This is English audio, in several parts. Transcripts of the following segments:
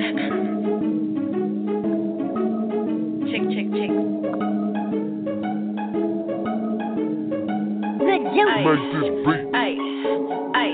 Chick, chick, chick. Ay, ay.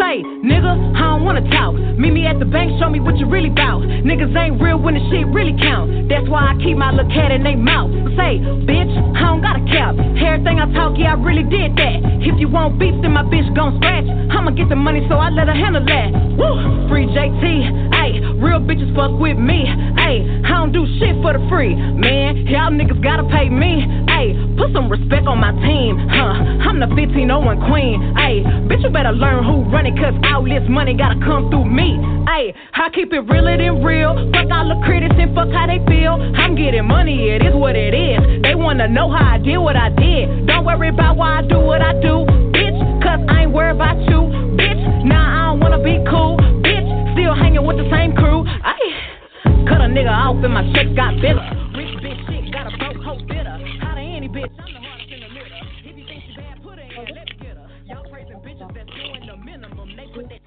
Say, nigga, I don't wanna talk. Meet me at the bank, show me what you really bout. Niggas ain't real when the shit really count. That's why I keep my little cat in they mouth. Say, bitch, I don't got a cap. Everything I talk, yeah, I really did that. If you want beef, then my bitch gon' scratch. I'ma get the money, so I let her handle that. Woo, free JT, ayy. Real bitches fuck with me, ayy. I don't do shit for the free, man. Y'all niggas gotta pay me, ayy. Put some respect on my team, huh? I'm the 1501 queen, ayy. Bitch, you better learn who run cause all this money gotta come through me, ayy. I keep it realer than real. Fuck all the critics and fuck how they feel. I'm getting money, it is what it is. They wanna know how I did what I did. Don't worry about why I do what I do, bitch, cause I ain't worried about you, bitch. Nah, I don't wanna be cool, bitch. Still hanging with the same crew, ayy. Cut a nigga off and my shit got bigger. Rich bitch shit got a broke hoe bitter. How to any bitch, I'm the hardest in the litter. If you think she bad, put her in, let's get her. Y'all praising bitches that's doing the minimum. They put that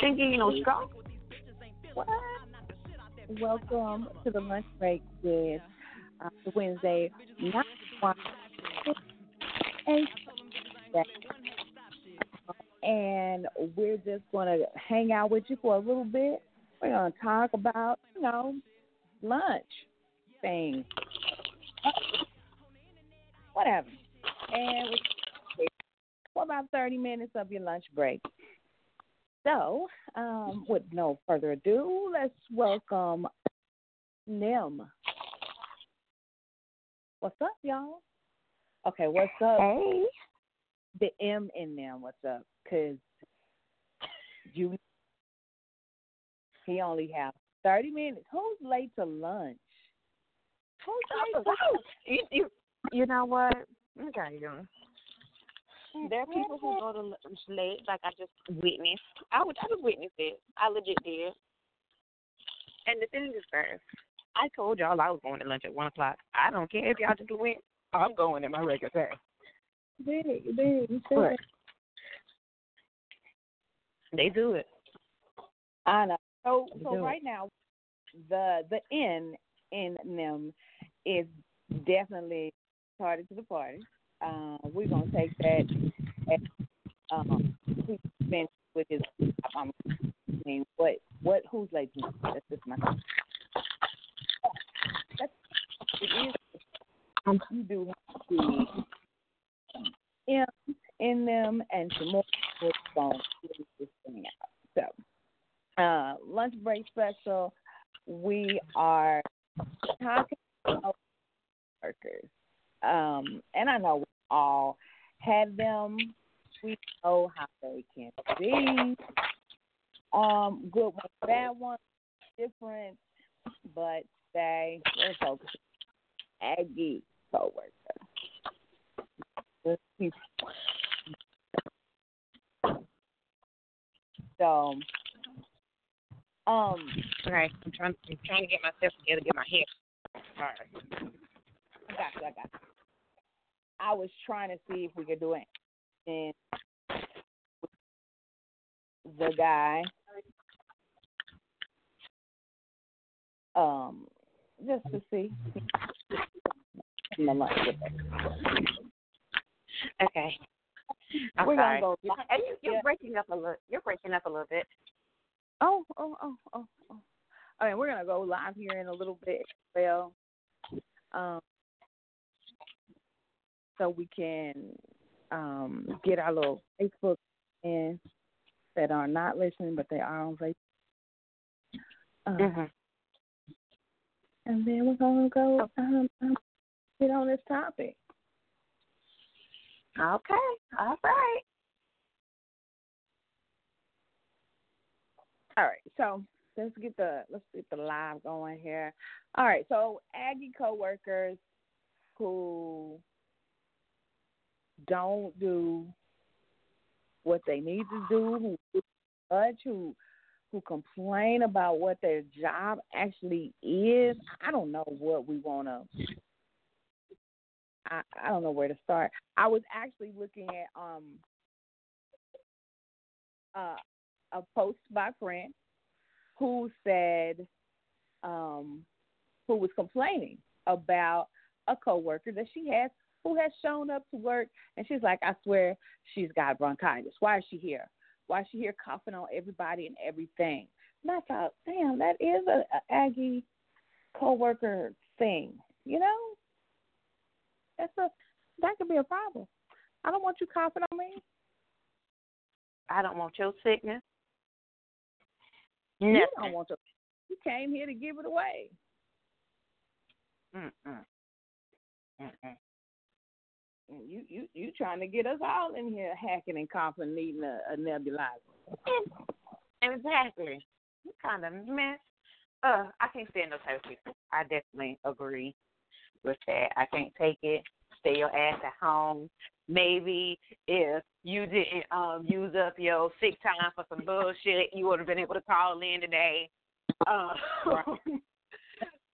Drinking, you know, strong. What? Welcome to the lunch break with uh, Wednesday night one. And we're just going to hang out with you for a little bit. We're going to talk about, you know, lunch things, whatever. And for about 30 minutes of your lunch break. So, um, with no further ado, let's welcome NEm. What's up, y'all? Okay, what's up? Hey. The M in them, what's up? Because you, he only have 30 minutes. Who's late to lunch? Who's late to lunch? You, you, you know what? Tell you. There are people who go to lunch late, like I just witnessed. I would, I just witnessed it. I legit did. And the thing is, first, I told y'all I was going to lunch at one o'clock. I don't care if y'all just went. I'm going at my regular time. Big, big, you said it. they do it. I know. So, so do it. right now, the the N in them is definitely party to the party. Uh, we're gonna take that. As, um, with his. Um, I mean, what what who's like to? That's just my. That's it is. Um, you do have the M in them and some more. So uh, lunch break special, we are talking about workers. Um, and I know we all had them. We know how they can be. Um, good ones, bad ones, different, but they we're focused Aggie coworker. Let's So, um, Okay, I'm trying. I'm trying to get myself together, get my hair. All right. I got you, I got you. I was trying to see if we could do it in the guy. Um, just to see. My lunch with it. Okay. I'm We're sorry. gonna go. Hey, you, you're Yeah. breaking up a little. You're breaking up a little bit. Oh, oh, oh, oh, oh. All right, we're gonna go live here in a little bit as well. Um, so we can um get our little Facebook fans that are not listening but they are on Facebook. Uh, Mhm. And then we're gonna go um, um get on this topic. Okay, all right. All right, so let's get the let's get the live going here. All right, so Aggie coworkers who don't do what they need to do, who who who complain about what their job actually is. I don't know what we want to. I I don't know where to start. I was actually looking at um uh, a post by a friend who said um who was complaining about a coworker that she has who has shown up to work and she's like, I swear she's got bronchitis. Why is she here? Why is she here coughing on everybody and everything? And I thought, damn, that is a, a Aggie coworker thing, you know? That's a that could be a problem. I don't want you coughing on me. I don't want your sickness. You don't want to. You came here to give it away. Mm-mm. And you you you trying to get us all in here hacking and coughing, needing a, a nebulizer. Exactly. You kind of mess. Uh, I can't stand those type of people. I definitely agree with that. I can't take it. Stay your ass at home. Maybe if you didn't um use up your sick time for some bullshit, you would have been able to call in today. Uh,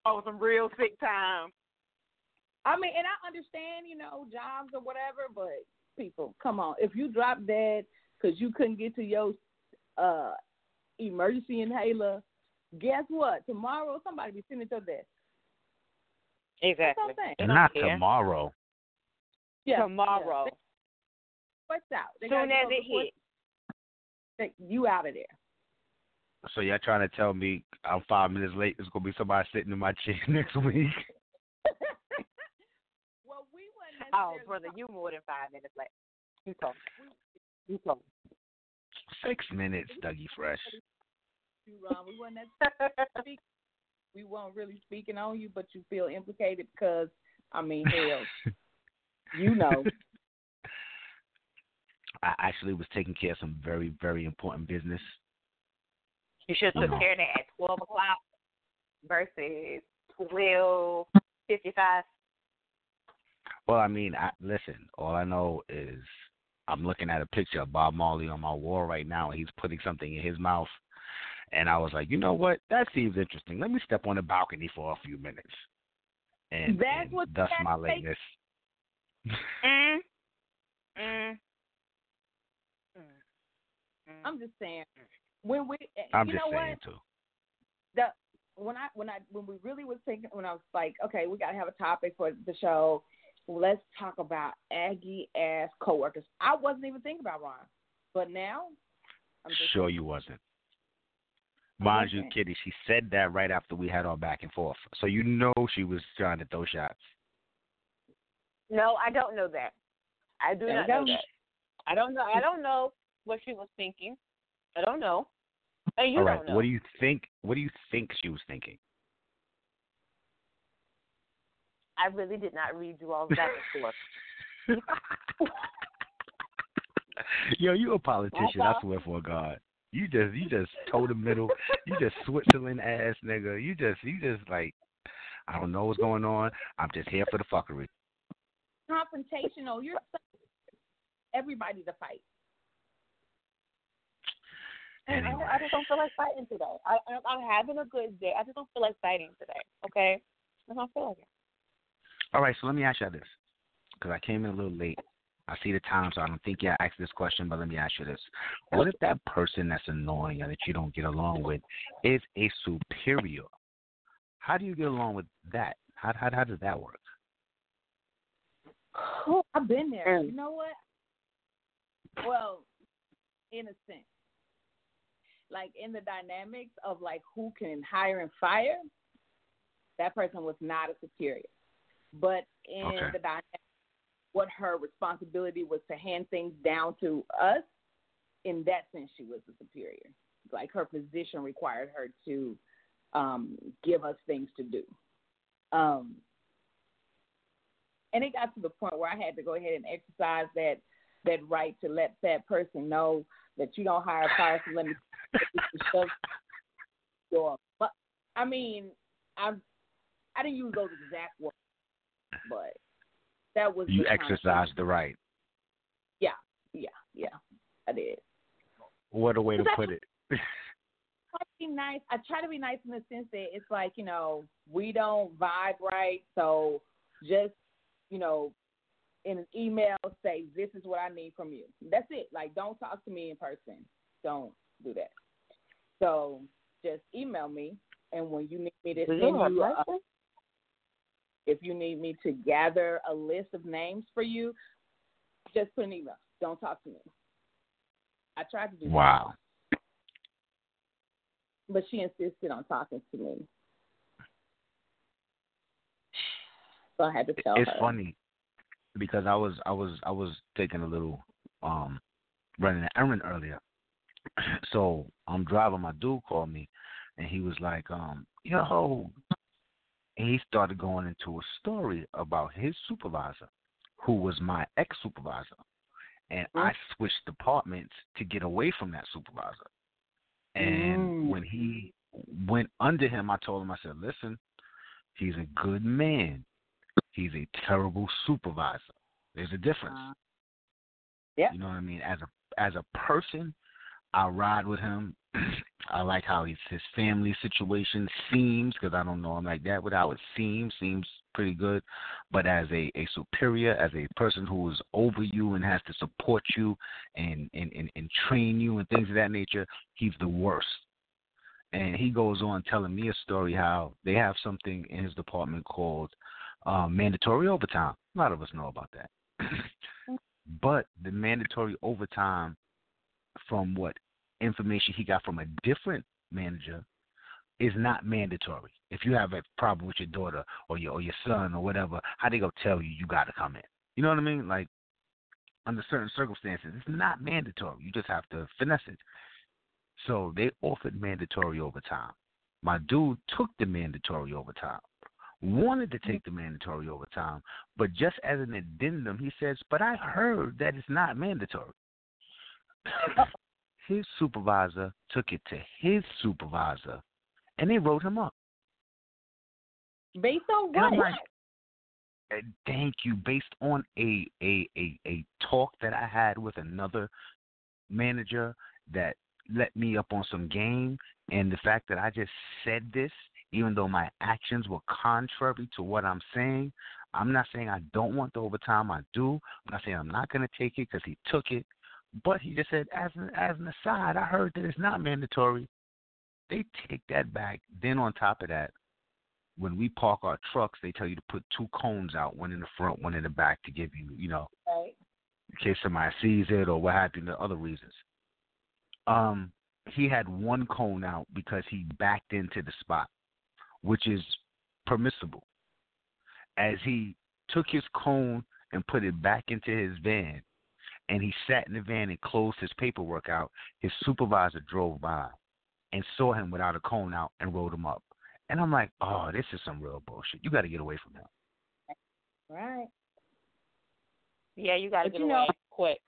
on some real sick time. I mean, and I understand, you know, jobs or whatever, but people, come on. If you drop dead because you couldn't get to your uh emergency inhaler, guess what? Tomorrow somebody be sitting at your desk. Exactly. That's what I'm saying. They don't care. tomorrow. Yeah, Tomorrow. Yeah. What's out? They Soon as it hits. hit. You out of there. So y'all trying to tell me I'm five minutes late? There's gonna be somebody sitting in my chair next week. well, we weren't Oh, brother, you more than five minutes late. You told me. You told me. Six minutes, Dougie Fresh. you, Ron. We weren't necessarily speak- we weren't really speaking on you, but you feel implicated because I mean, hell, you know. I actually was taking care of some very, very important business. You should have You took care of that at twelve o'clock versus twelve fifty five. Well, I mean, I, listen. All I know is I'm looking at a picture of Bob Marley on my wall right now, and he's putting something in his mouth. And I was like, you know what? That seems interesting. Let me step on the balcony for a few minutes. And, That's and what thus that my takes- lateness. Mm. Mm. Mm. I'm just saying when we, I'm you just know saying what? too. The when I when I when we really was thinking when I was like, okay, we gotta have a topic for the show. Let's talk about Aggie ass coworkers. I wasn't even thinking about Ron, but now I'm just Sure, you wasn't. Mind you. Kitty, she said that right after we had our back and forth. So you know she was trying to throw shots. No, I don't know that. I do not know that. I don't know. I don't know what she was thinking. I don't know. And you All right. don't know. What do you think? What do you think she was thinking? I really did not read you all that and forth. Yo, you a politician? I all. swear for God. You just, you just toe the middle. You just Switzerland ass nigga. You just, you just like, I don't know what's going on. I'm just here for the fuckery. confrontational. You're everybody to fight. And Anyway. I, I just don't feel like fighting today. I, I, I'm having a good day. I just don't feel like fighting today. Okay, I don't feel like it. All right, so let me ask you this, because I came in a little late. I see the time, so I don't think you asked this question, but let me ask you this: What if that person that's annoying or that you don't get along with is a superior? How do you get along with that? How how how does that work? Oh, I've been there. You know what? Well, in a sense, like in the dynamics of like who can hire and fire, that person was not a superior. But in Okay. the dynamic, what her responsibility was to hand things down to us, in that sense, she was a superior. Like her position required her to um, give us things to do. Um, and it got to the point where I had to go ahead and exercise that that right to let that person know that you don't hire fire. So let me your. I mean, I I didn't use those exact words, but that was You the kind of exercised the right. Yeah, yeah, yeah. I did. What a way to Because I- put it. try to be nice. I try to be nice in the sense that it's like, you know, we don't vibe right. So just, you know, in an email, say, this is what I need from you. That's it. Like, don't talk to me in person. Don't do that. So just email me. And when you need me to send you have a, person? If you need me to gather a list of names for you, just put an email. Don't talk to me. I tried to do that. Wow. but she insisted on talking to me. So I had to tell it's her. It's funny because I was I was I was taking a little um running an errand earlier. so I'm driving, my dude called me and he was like, um, yo and he started going into a story about his supervisor, who was my ex supervisor. And I switched departments to get away from that supervisor. And Mm. when he went under him, I told him, I said, listen, he's a good man. He's a terrible supervisor. There's a difference. Uh, yeah. You know what I mean? As a as a person, I ride with him. I like how he's, his family situation seems because I don't know him like that, but how it seems seems pretty good. But as a, a superior, as a person who is over you and has to support you and, and, and, and train you and things of that nature, he's the worst. And he goes on telling me a story how they have something in his department called uh, mandatory overtime. A lot of us know about that. but the mandatory overtime, from what information he got from a different manager, is not mandatory. If you have a problem with your daughter or your or your son or whatever, how they gonna tell you you got to come in? You know what I mean? Like under certain circumstances, it's not mandatory. You just have to finesse it. So they offered mandatory overtime. My dude took the mandatory overtime, wanted to take the mandatory overtime, but just as an addendum, he says, But I heard that it's not mandatory. his supervisor took it to his supervisor, and they wrote him up. based on what? like, thank you. Based on a, a a a talk that I had with another manager that let me up on some game, and the fact that I just said this, even though my actions were contrary to what I'm saying, I'm not saying I don't want the overtime. I do. I'm not saying I'm not going to take it because he took it, but he just said as an as an aside, I heard that it's not mandatory. They take that back. Then on top of that, when we park our trucks, they tell you to put two cones out, one in the front, one in the back, to give you, you know, Right. in case somebody sees it or what happened to other reasons. Um, he had one cone out because he backed into the spot, which is permissible. As he took his cone and put it back into his van, and he sat in the van and closed his paperwork out, his supervisor drove by and saw him without a cone out and rolled him up. And I'm like, oh, this is some real bullshit. You got to get away from him. Right. Yeah, you got to get you away know- quick.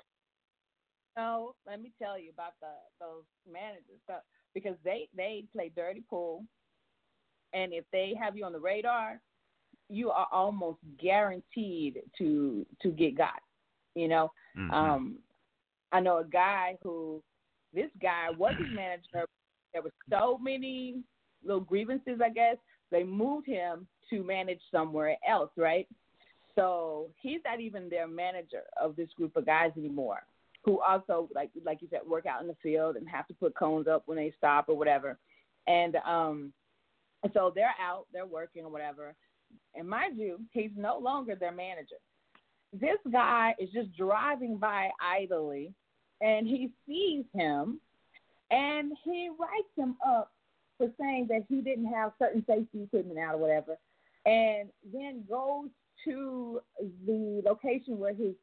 So let me tell you about the those managers so, because they they play dirty pool, and if they have you on the radar, you are almost guaranteed to to get got. You know, Mhm. um, I know a guy who this guy was his manager. There were so many little grievances, I guess. They moved him to manage somewhere else, right? So he's not even their manager of this group of guys anymore. Who also, like like you said, work out in the field and have to put cones up when they stop or whatever. And um, and so they're out, they're working or whatever. And mind you, he's no longer their manager. This guy is just driving by idly, and he sees him, and he writes him up for saying that he didn't have certain safety equipment out or whatever, and then goes to the location where his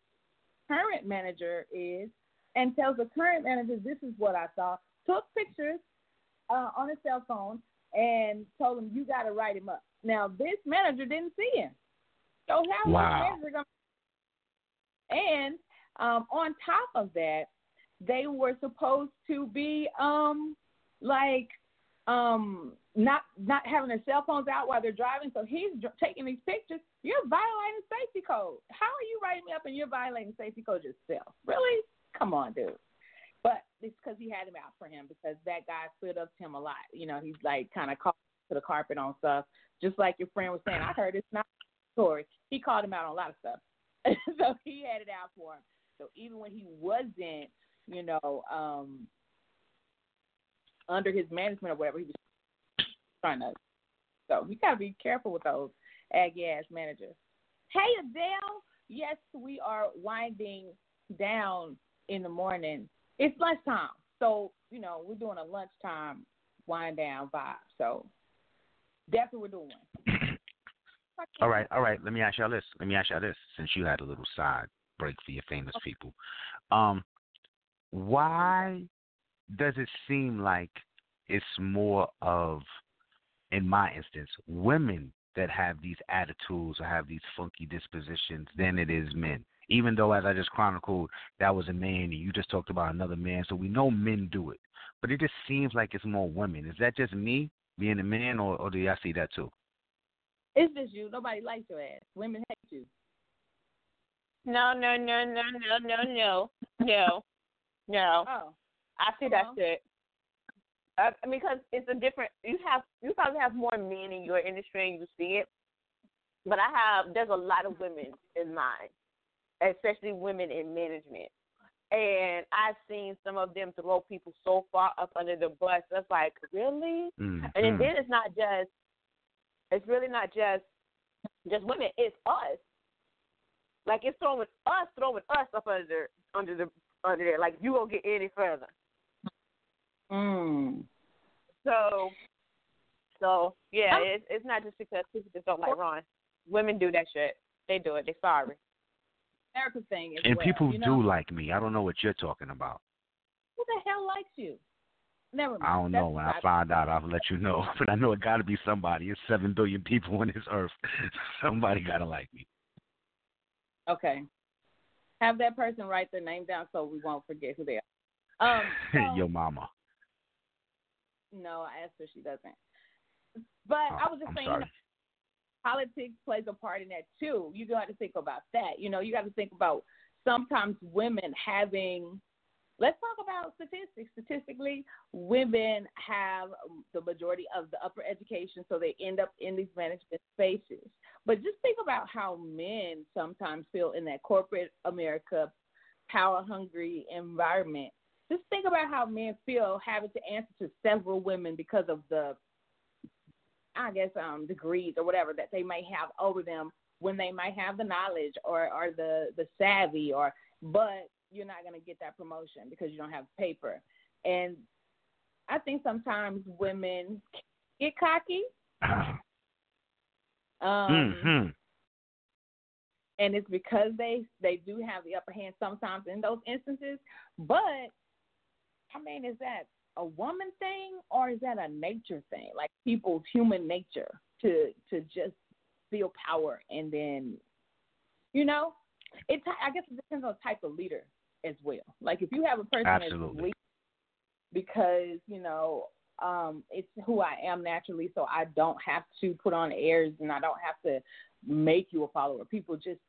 current manager is and tells the current manager, This is what I saw. Took pictures uh, on his cell phone and told him, You got to write him up. Now, this manager didn't see him. So how Wow. much are going And um, on top of that, they were supposed to be um like um not not having their cell phones out while they're driving. So he's dr- taking these pictures. You're violating safety code. How are you writing me up and you're violating safety code yourself? Really? Come on, dude. But it's because he had him out for him because that guy stood up to him a lot. You know, he's like kind of called to the carpet on stuff, just like your friend was saying. I heard it's not story. He called him out on a lot of stuff, so he had it out for him. So even when he wasn't, you know, um, under his management or whatever, he was trying to. So we gotta be careful with those aggy ass managers. Hey Adele, yes, we are winding down in the morning. It's lunchtime, so you know we're doing a lunchtime wind down vibe. So that's what we're doing. All right, all right. Let me ask y'all this. Let me ask y'all this. Since you had a little side break for your famous people, um, why does it seem like it's more of, in my instance, women that have these attitudes or have these funky dispositions than it is men? Even though, as I just chronicled, that was a man, and you just talked about another man, so we know men do it. But it just seems like it's more women. Is that just me being a man, or, or do y'all see that too? It's just you. Nobody likes your ass. Women hate you. No, no, no, no, no, no, no, no, no. Oh, I see Come that on. shit. Uh, I mean, because it's a different. You have you probably have more men in your industry and you see it, but I have. There's a lot of women in mine, especially women in management, and I've seen some of them throw people so far up under the bus. That's like really, Mm, and then it's not just. It's really not just just women. It's us. Like it's throwing with us, throwing with us up under under the under there. Like you won't get any further. mm. So, so yeah, it's it's not just because people just don't like Ron. Women do that shit. They do it. They sorry. America thing as And well. people you know? do like me. I don't know what you're talking about. Who the hell likes you? Never mind. I don't know. That's When I find out, I'll let you know. But I know it got to be somebody. It's seven billion people on this earth. somebody got to like me. Okay. Have that person write their name down so we won't forget who they are. Um, so- Your mama. No, I asked her. She doesn't. But Oh, I was just I'm saying, you know, politics plays a part in that too. You got to think about that. You know, you got to think about sometimes women having. Let's talk about statistics. Statistically, women have the majority of the upper education, so they end up in these management spaces. But just think about how men sometimes feel in that corporate America, power hungry environment. Just think about how men feel having to answer to several women because of the I guess um degrees or whatever that they may have over them when they might have the knowledge or or the the savvy or but you're not going to get that promotion because you don't have paper. And I think sometimes women get cocky. Um hmm and it's because they they do have the upper hand sometimes in those instances. But I mean, is that a woman thing or is that a nature thing? Like people's human nature to to just feel power and then, you know, it. I guess it depends on the type of leader as well. Like if you have a person Absolutely. that's weak because you know um it's who I am naturally, so I don't have to put on airs and I don't have to make you a follower. People just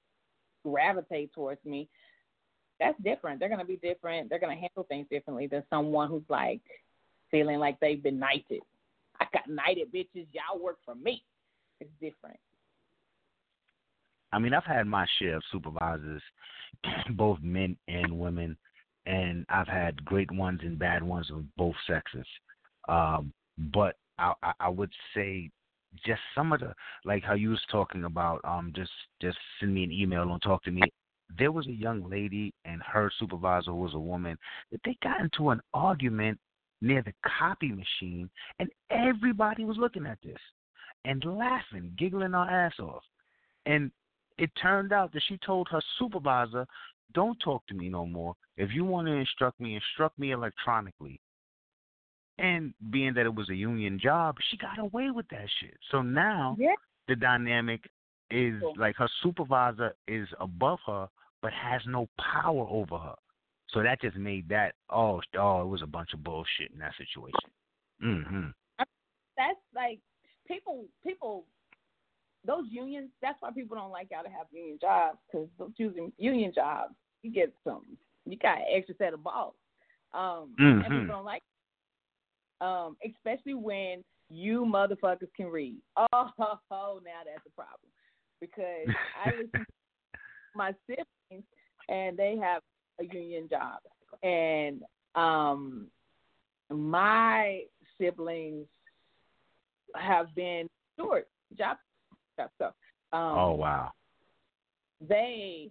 gravitate towards me. That's different. They're gonna be different. They're gonna handle things differently than someone who's like feeling like they've been knighted. I got knighted, bitches. Y'all work for me. It's different. I mean, I've had my share of supervisors, both men and women, and I've had great ones and bad ones of both sexes. Um, but I, I, would say just some of the like how you was talking about um just just send me an email and talk to me there was a young lady and her supervisor was a woman that they got into an argument near the copy machine and everybody was looking at this and laughing giggling our ass off and it turned out that she told her supervisor don't talk to me no more if you want to instruct me instruct me electronically and being that it was a union job, she got away with that shit. So now Yeah. the dynamic is like her supervisor is above her, but has no power over her. So that just made that oh oh it was a bunch of bullshit in that situation. Mm hmm That's like people people those unions. That's why people don't like y'all to have union jobs because those union jobs, you get some you got an extra set of balls. Um, and Mhm. people don't like. Um, especially when you motherfuckers can read. Oh, now that's a problem because I listen to my siblings and they have a union job, and um, my siblings have been short job stuff. So, um, Oh wow. they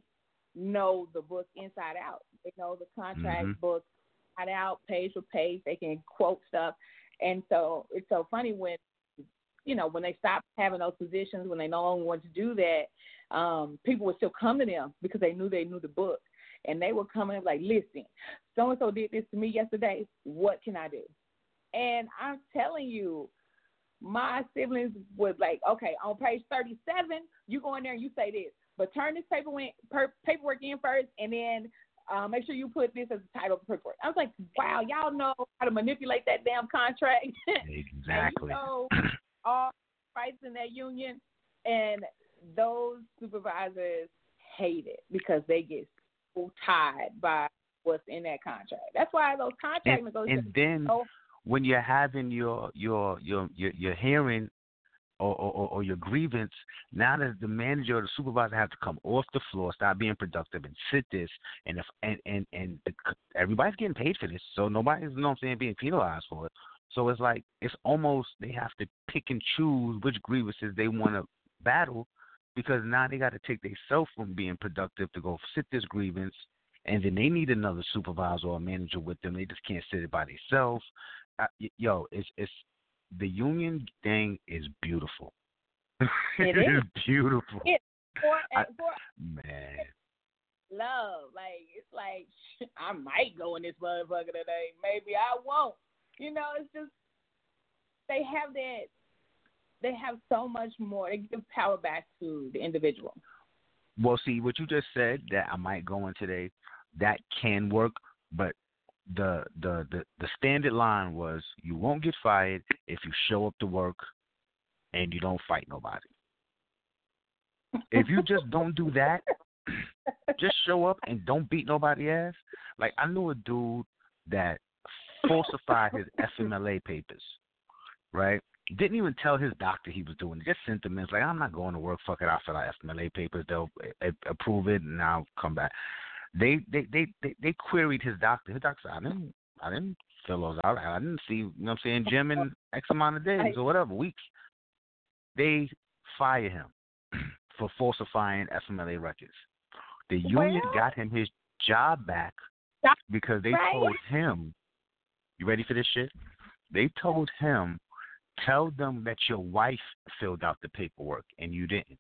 know the book inside out. They know the contract Mhm. book inside out, page for page. They can quote stuff, and so it's so funny when you know when they stop having those positions, when they no longer want to do that, um, people would still come to them because they knew they knew the book, and they were coming in like, listen, so and so did this to me yesterday. What can I do? And I'm telling you, my siblings was like, okay, on page 37, you go in there and you say this, but turn this paper in, per, paperwork in first, and then uh, make sure you put this as the title of the paperwork. I was like, wow, y'all know how to manipulate that damn contract. And you Exactly. know all rights in that union, and those supervisors hate it because they get so tied by what's in that contract. That's why those contract and, negotiations. and then so when you're having your your your your, your hearing or, or or your grievance, now that the manager or the supervisor have to come off the floor, stop being productive, and sit this, and if and and and everybody's getting paid for this, so nobody's you know what I'm saying being penalized for it. So it's like it's almost they have to pick and choose which grievances they want to battle, because now they got to take themselves from being productive to go sit this grievance, and then they need another supervisor or manager with them. They just can't sit it by themselves. Y- yo, it's it's the union thing is beautiful. It is is. beautiful, It- for, I- for man. love. Like it's like I might go in this motherfucker today. Maybe I won't. You know, it's just they have that. They have so much more. They give power back to the individual. Well, see what you just said that I might go in today. That can work, but the the the the standard line was you won't get fired if you show up to work and you don't fight nobody. If you just don't do that, just show up and don't beat nobody ass. Like I knew a dude that falsified his FMLA papers, right? Didn't even tell his doctor he was doing it. Just sent them in. Like I'm not going to work. Fuck it. I'll fill out FMLA papers. They'll approve it, and I'll come back. They they they they, they queried his doctor. His doctor said, I didn't I didn't fill those out. I didn't see you know what I'm saying Jim in X amount of days or whatever weeks. They fire him for falsifying FMLA records. The union Well- got him his job back because they right. told him, "You ready for this shit?" They told him, "Tell them that your wife filled out the paperwork and you didn't."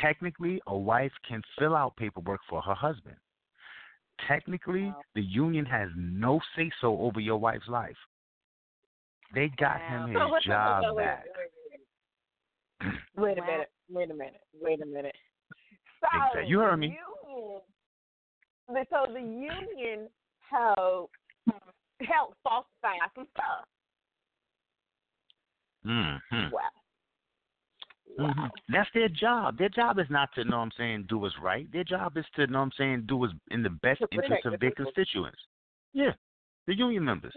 Technically, a wife can fill out paperwork for her husband. Technically, Wow. the union has no say so over your wife's life. They got him his So, job wait, wait, back. wait, Wait a minute. Wait a minute. Wait a minute. So Exactly. You heard me. Union, so the union helped helped falsify some stuff. Mm-hmm. Wow. Hmm That's their job. Their job is not to know what I'm saying do what's right. Their job is to know what I'm saying do what's in the best To interest of their people. constituents. Yeah. The union members.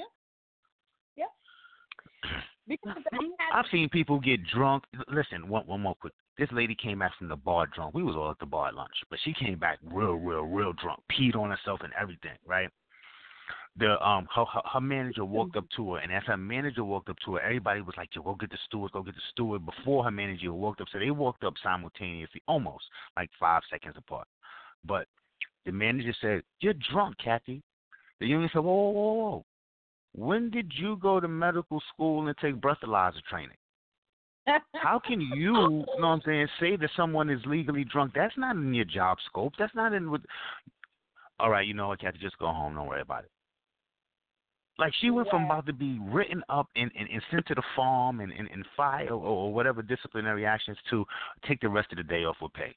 Because they had I've seen people get drunk. Listen, one one more quick. This lady came back from the bar drunk. We was all at the bar at lunch, but she came back real, real, real drunk, peed on herself and everything, right? The um her, her her manager walked up to her, and as her manager walked up to her, everybody was like, "Yo, go get the steward, go get the steward." Before her manager walked up, so they walked up simultaneously, almost like five seconds apart. But the manager said, "You're drunk, Kathy." The union said, "Whoa, whoa, whoa, whoa! When did you go to medical school and take breathalyzer training?" How can you, you know what I'm saying, say that someone is legally drunk? That's not in your job scope. That's not in what. All right, you know what, Kathy, just go home. Don't worry about it. Like she went from about to be written up and, and, and sent to the farm and, and, and fire or, or whatever disciplinary actions to take the rest of the day off with pay.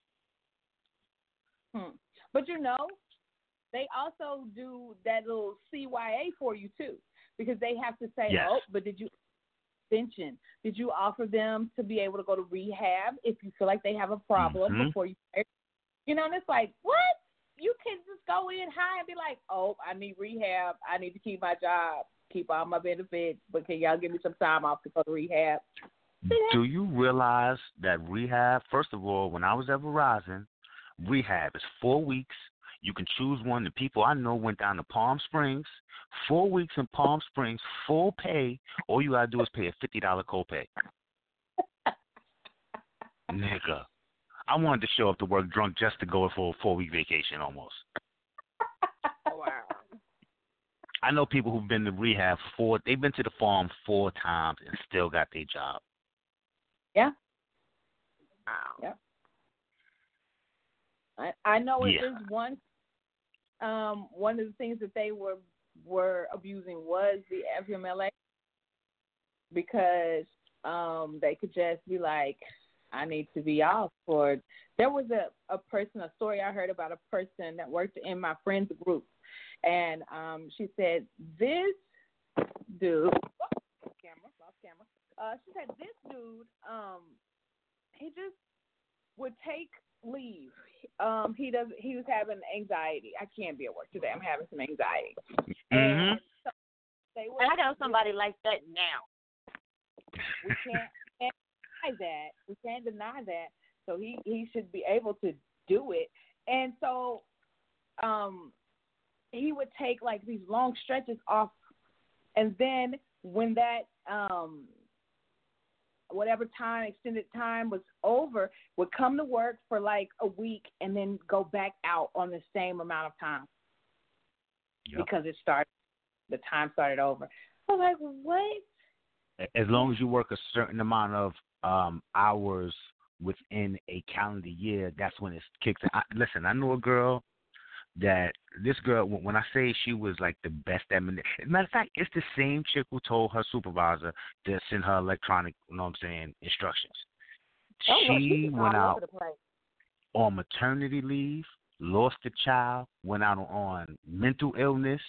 Hmm. But you know, they also do that little CYA for you too, because they have to say, Yes. "Oh, but did you extension? Did you offer them to be able to go to rehab if you feel like they have a problem Mhm. before you?" You know, and it's like, what? You can just go in high and be like, "Oh, I need rehab. I need to keep my job, keep all my benefits, but can y'all give me some time off to go to rehab?" Do you realize that rehab, first of all, when I was at Verizon, rehab is four weeks. You can choose one. The people I know went down to Palm Springs, four weeks in Palm Springs, full pay. All you gotta do is pay a fifty dollar copay. Nigga. I wanted to show up to work drunk just to go for a four week vacation almost. wow. I know people who've been to rehab four they've been to the farm four times and still got their job. Yeah. Wow. Yep. I I know if Yeah. there's one um one of the things that they were were abusing was the FMLA because um they could just be like I need to be off for there was a a person a story I heard about a person that worked in my friend's group and um she said this dude oh, camera off camera uh she said this dude um he just would take leave. Um, he does. He was having anxiety. I can't be at work today. I'm having some anxiety. Mhm. And so they would, And I know somebody like that now. we can't, can't deny that. We can't deny that. So he he should be able to do it. And so, um, he would take like these long stretches off, and then when that um whatever time extended time was over would come to work for like a week and then go back out on the same amount of time Yep. because it started the time started over. I was like, what? as long as you work a certain amount of um hours within a calendar year, that's when it kicks in. I, listen, I know a girl that this girl when I say she was like the best admin matter of fact, it's the same chick who told her supervisor to send her electronic you know what I'm saying, instructions. Oh, she she's went out over the place. on maternity leave, lost a child, went out on mental illness,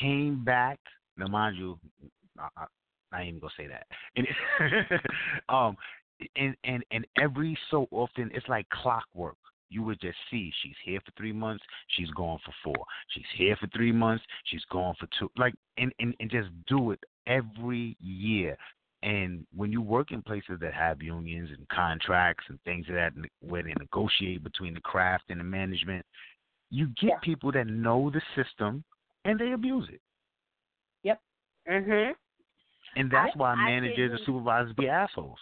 came back. Now, mind you, I, I, ain't even gonna say that. And um, and and and every so often, it's like clockwork. You would just see she's here for three months, she's gone for four. She's here for three months, she's gone for two. Like and and and just do it every year. And when you work in places that have unions and contracts and things of that, where they negotiate between the craft and the management, you get Yeah. people that know the system and they abuse it. Yep. Mhm. And that's I- why managers and supervisors be assholes.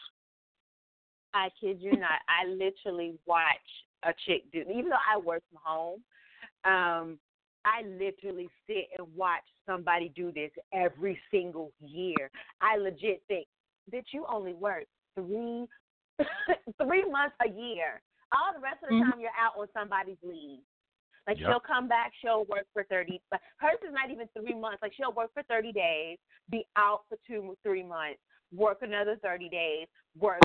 I kid you not. I literally watch a chick do. Even though I work from home, um, I literally sit and watch somebody do this every single year. I legit think that you only work three three months a year. All the rest of the Mhm. time you're out on somebody's leave. Like Yep. she'll come back, she'll work for thirty. But hers is not even three months. Like she'll work for thirty days, be out for two, three months, work another thirty days, work,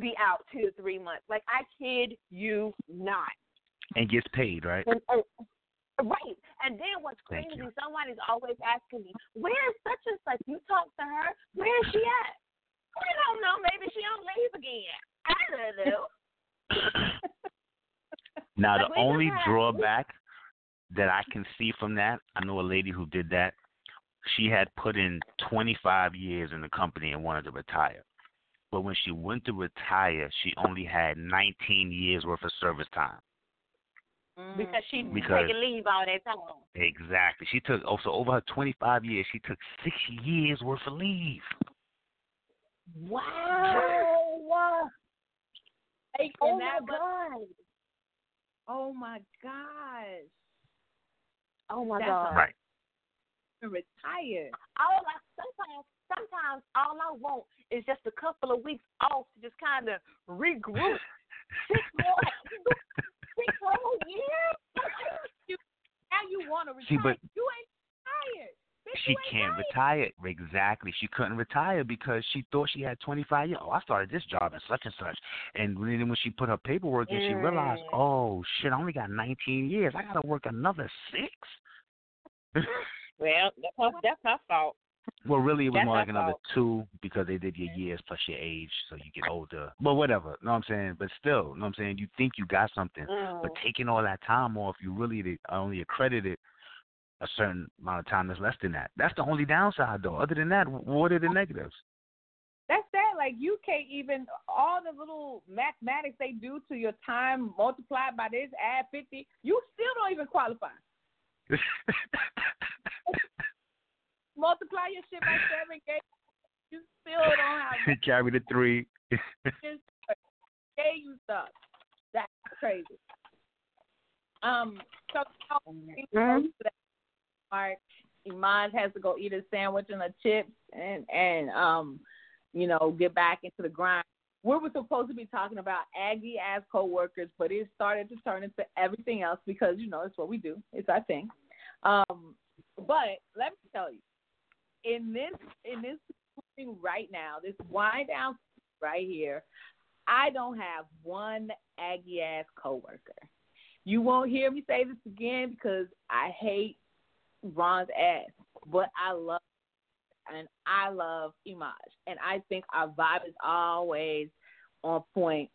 be out two to three months. Like I kid you not. And gets paid, right? And, and, right. And then what's Thank crazy? you. Somebody's always asking me, "Where is such and such?" You talk to her. Where is she at? I don't know. Maybe she on leave again. I don't know. Now, Like, the only had- drawback that I can see from that, I know a lady who did that. She had put in 25 years in the company and wanted to retire. But when she went to retire, she only had 19 years worth of service time. because she Because- taking leave all that time. Exactly. She took oh, also over her 25 years, she took six years worth of leave. Wow. Hey, Oh my god. Oh my gosh, Oh my That's god. Right. retired. Oh, all I sometimes sometimes all I want is just a couple of weeks off to just kind of regroup. Six more, six whole years. Now you want to See, retire? but- you ain't tired. She can't retire. Exactly. She couldn't retire because she thought she had 25 years. Oh, I started this job and such and such. And then when she put her paperwork in, she realized, Mm. oh, shit, I only got 19 years. I got to work another six. Well, that's her, that's her fault. well, really, it was That's more like another fault. two because they did your years plus your age, so you get older. But whatever. know what I'm saying? But still, know what I'm saying? You think you got something. But Mm. taking all that time off, you really only accredited a certain amount of time that's less than that. That's the only downside, though. Other than that, what are the negatives? That's that. Like you can't even all the little mathematics they do to your time multiplied by this, add fifty. You still don't even qualify. Multiply your shit by seven, gay. You still don't have Carry the three. just gay you stuff. That's crazy. Um. So Mhm. Mark, Iman has to go eat a sandwich and a chips and and um, you know, get back into the grind. We were supposed to be talking about Aggie as coworkers, but it started to turn into everything else because you know it's what we do. It's our thing. Um, but let me tell you, in this in this thing right now, this wind down right here, I don't have one Aggie ass coworker. You won't hear me say this again because I hate Ron's ass, but I love and I love Imaj, and I think our vibe is always on point,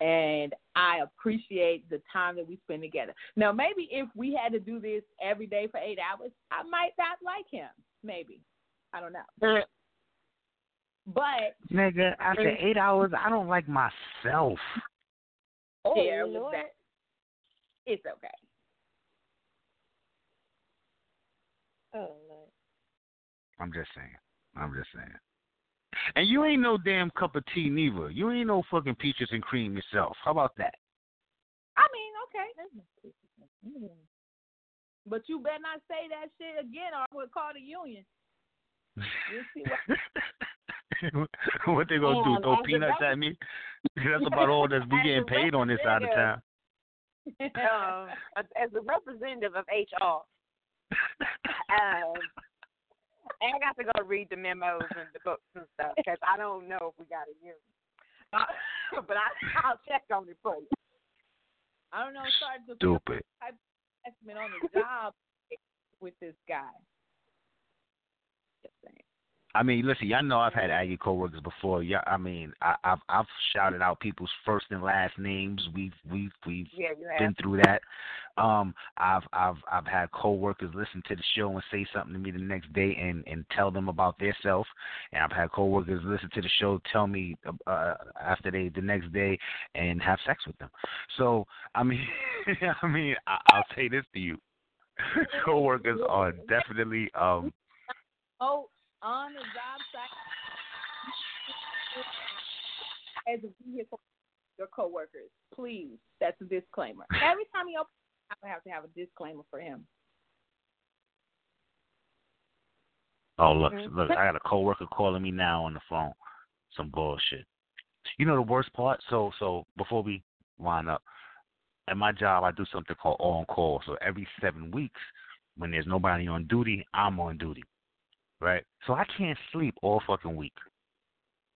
and I appreciate the time that we spend together. Now, maybe if we had to do this every day for eight hours, I might not like him. Maybe I don't know, Mm. but Nigga, after eight hours, I don't like myself. Oh, there with Lord. that, it's okay. Oh, Lord. I'm just saying. I'm just saying. And you ain't no damn cup of tea neither. You ain't no fucking peaches and cream yourself. How about that? I mean, okay, but you better not say that shit again, or I will call the union. You'll what what they gonna do? Throw peanuts at me? That's about all that we getting paid on this side of town. um, as a representative of HR, um, and I got to go read the memos and the books and stuff because I don't know if we got a union. Uh, but I, I'll check on it for you. I don't know, started to Stupid. investment on the job with this guy. I mean, listen, y'all know I've had Aggie coworkers before. Yeah, I mean, I, I've I've shouted out people's first and last names. We've we've we've Yeah, been through that. Um, I've I've I've had coworkers listen to the show and say something to me the next day and and tell them about their self. And I've had coworkers listen to the show, tell me uh, after they the next day and have sex with them. So I mean, I mean, I, I'll say this to you: coworkers are definitely um. Oh, on the job site as a vehicle for your coworkers. Please, that's a disclaimer. Every time you open, I would have to have a disclaimer for him. Oh look, Mhm. look! I got a coworker calling me now on the phone. Some bullshit. You know the worst part? So, so before we wind up, at my job, I do something called on call. So every seven weeks, when there's nobody on duty, I'm on duty, right? So I can't sleep all fucking week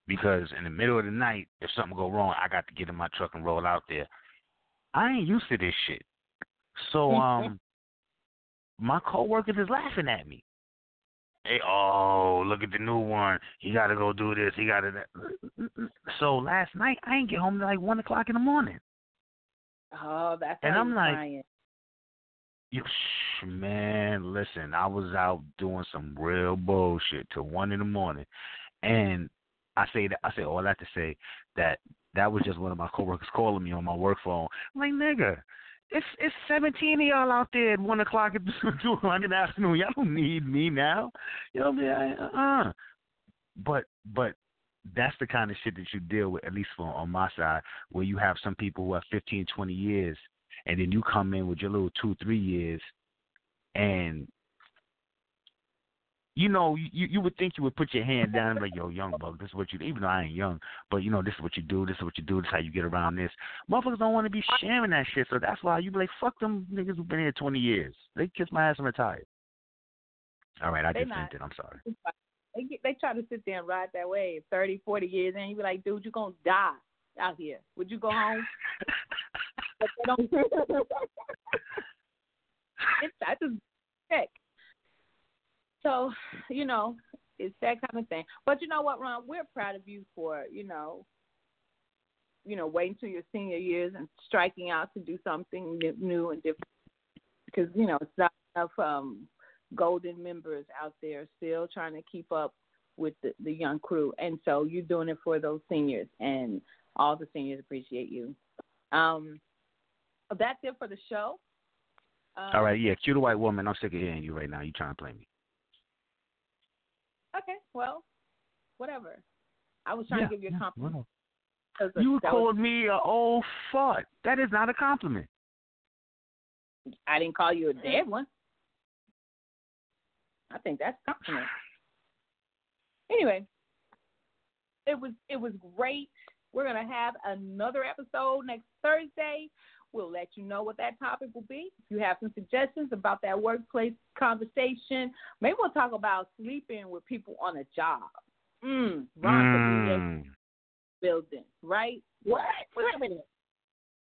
because in the middle of the night, if something go wrong, I got to get in my truck and roll out there. I ain't used to this shit. So, um, my coworkers is laughing at me. Hey, oh, look at the new one. He got to go do this. He got to. So last night I ain't get home till like one o'clock in the morning. Oh, that's And I'm like- crying. You, shh, man, listen. I was out doing some real bullshit till one in the morning, and I say that I say all that to say that that was just one of my coworkers calling me on my work phone. I'm like, nigga, it's it's seventeen of y'all out there at one o'clock at two o'clock in the afternoon. Y'all don't need me now. You know what I mean? Uh. But but that's the kind of shit that you deal with, at least for, on my side, where you have some people who have 15, 20 years, and then you come in with your little two, three years, and you know, you you would think you would put your hand down like, yo, young buck, this is what you do. Even though I ain't young, but you know, this is what you do. This is what you do. This is how you get around this. Motherfuckers don't want to be sharing that shit, so that's why you be like, fuck them niggas who've been here twenty years. They kiss my ass and retired. All right, I They just not. vented. I'm sorry. They get, they try to sit there and ride that wave 30, 40 years, and you be like, dude, you're gonna die out here. Would you go home? but they don't. it's I just heck. So you know, it's that kind of thing. But you know what, Ron? We're proud of you for you know, you know, waiting till your senior years and striking out to do something new and different. Because you know, it's not enough um, golden members out there still trying to keep up with the, the young crew, and so you're doing it for those seniors, and all the seniors appreciate you. Um, that's it for the show. Um, All right, yeah, cue the white woman. I'm sick of hearing you right now. You trying to play me? Okay, well, whatever. I was trying Yeah, to give you a yeah, compliment. whatever. 'cause You called was, me a old fart. That is not a compliment. I didn't call you a dead one. I think that's a compliment. Anyway, it was it was great. We're gonna have another episode next Thursday. We'll let you know what that topic will be. If you have some suggestions about that workplace conversation, maybe we'll talk about sleeping with people on a job. Mm, Ron could be in Mm. building, right? What? Wait a minute.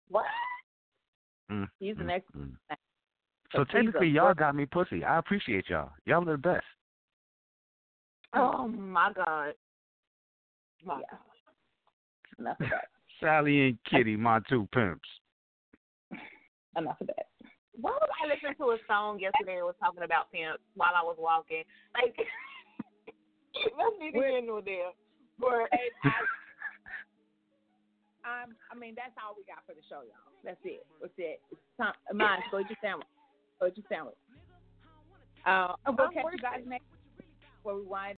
What? Mm, He's an mm, expert. mm. So technically, y'all got me pussy. I appreciate y'all. Y'all are the best. Oh my God. My Yeah. That. Sally and Kitty, my two pimps. Enough of that. Why was I listening to a song yesterday that was talking about pimps while I was walking? Like, let's need to Where- get there. But Um, I mean, that's all we got for the show, y'all. That's it. That's it. It's time. Mine, go eat your sandwich. Go eat your sandwich. Uh, and we'll I'm catch you working. guys next where we wind.